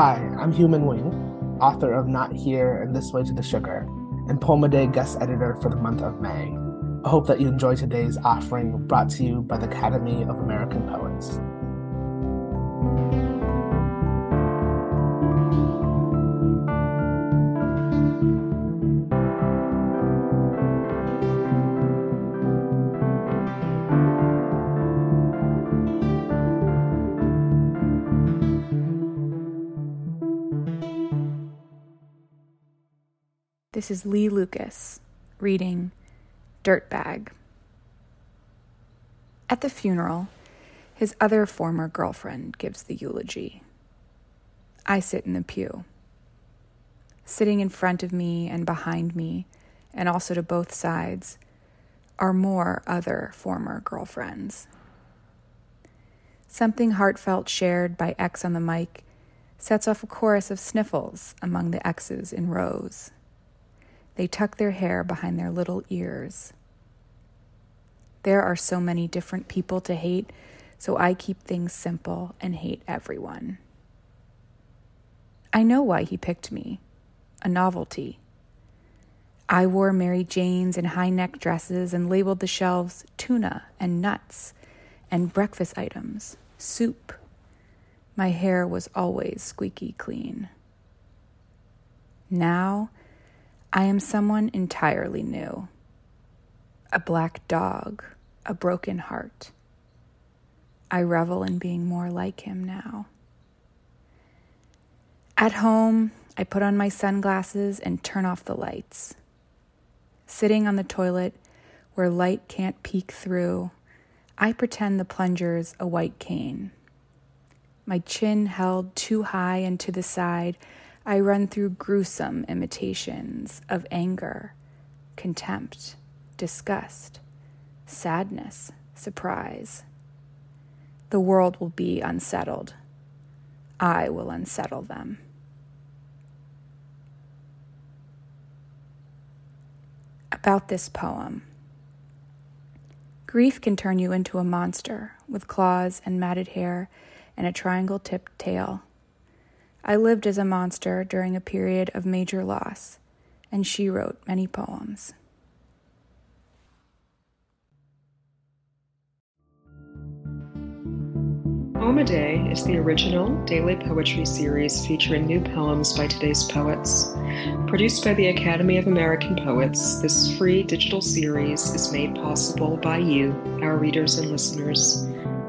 Hi, I'm Hieu Minh Nguyen, author of Not Here and This Way to the Sugar, and Poem a Day guest editor for the month of May. I hope that you enjoy today's offering brought to you by the Academy of American Poets. This is Leigh Lucas reading Dirtbag. At the funeral, his other former girlfriend gives the eulogy. I sit in the pew. Sitting in front of me and behind me, and also to both sides, are more other former girlfriends. Something heartfelt shared by X on the mic sets off a chorus of sniffles among the X's in rows. They tuck their hair behind their little ears. There are so many different people to hate, so I keep things simple and hate everyone. I know why he picked me a novelty. I wore Mary Janes and high neck dresses and labeled the shelves tuna and nuts and breakfast items, soup. My hair was always squeaky clean. Now, I am someone entirely new. A black dog, a broken heart. I revel in being more like him now. At home, I put on my sunglasses and turn off the lights. Sitting on the toilet where light can't peek through, I pretend the plunger's a white cane. My chin held too high and to the side I run through gruesome imitations of anger, contempt, disgust, sadness, surprise. The world will be unsettled. I will unsettle them. About this poem. Grief can turn you into a monster with claws and matted hair and a triangle tipped tail. I lived as a monster during a period of major loss, and she wrote many poems. Poem a Day is the original daily poetry series featuring new poems by today's poets. Produced by the Academy of American Poets, this free digital series is made possible by you, our readers and listeners.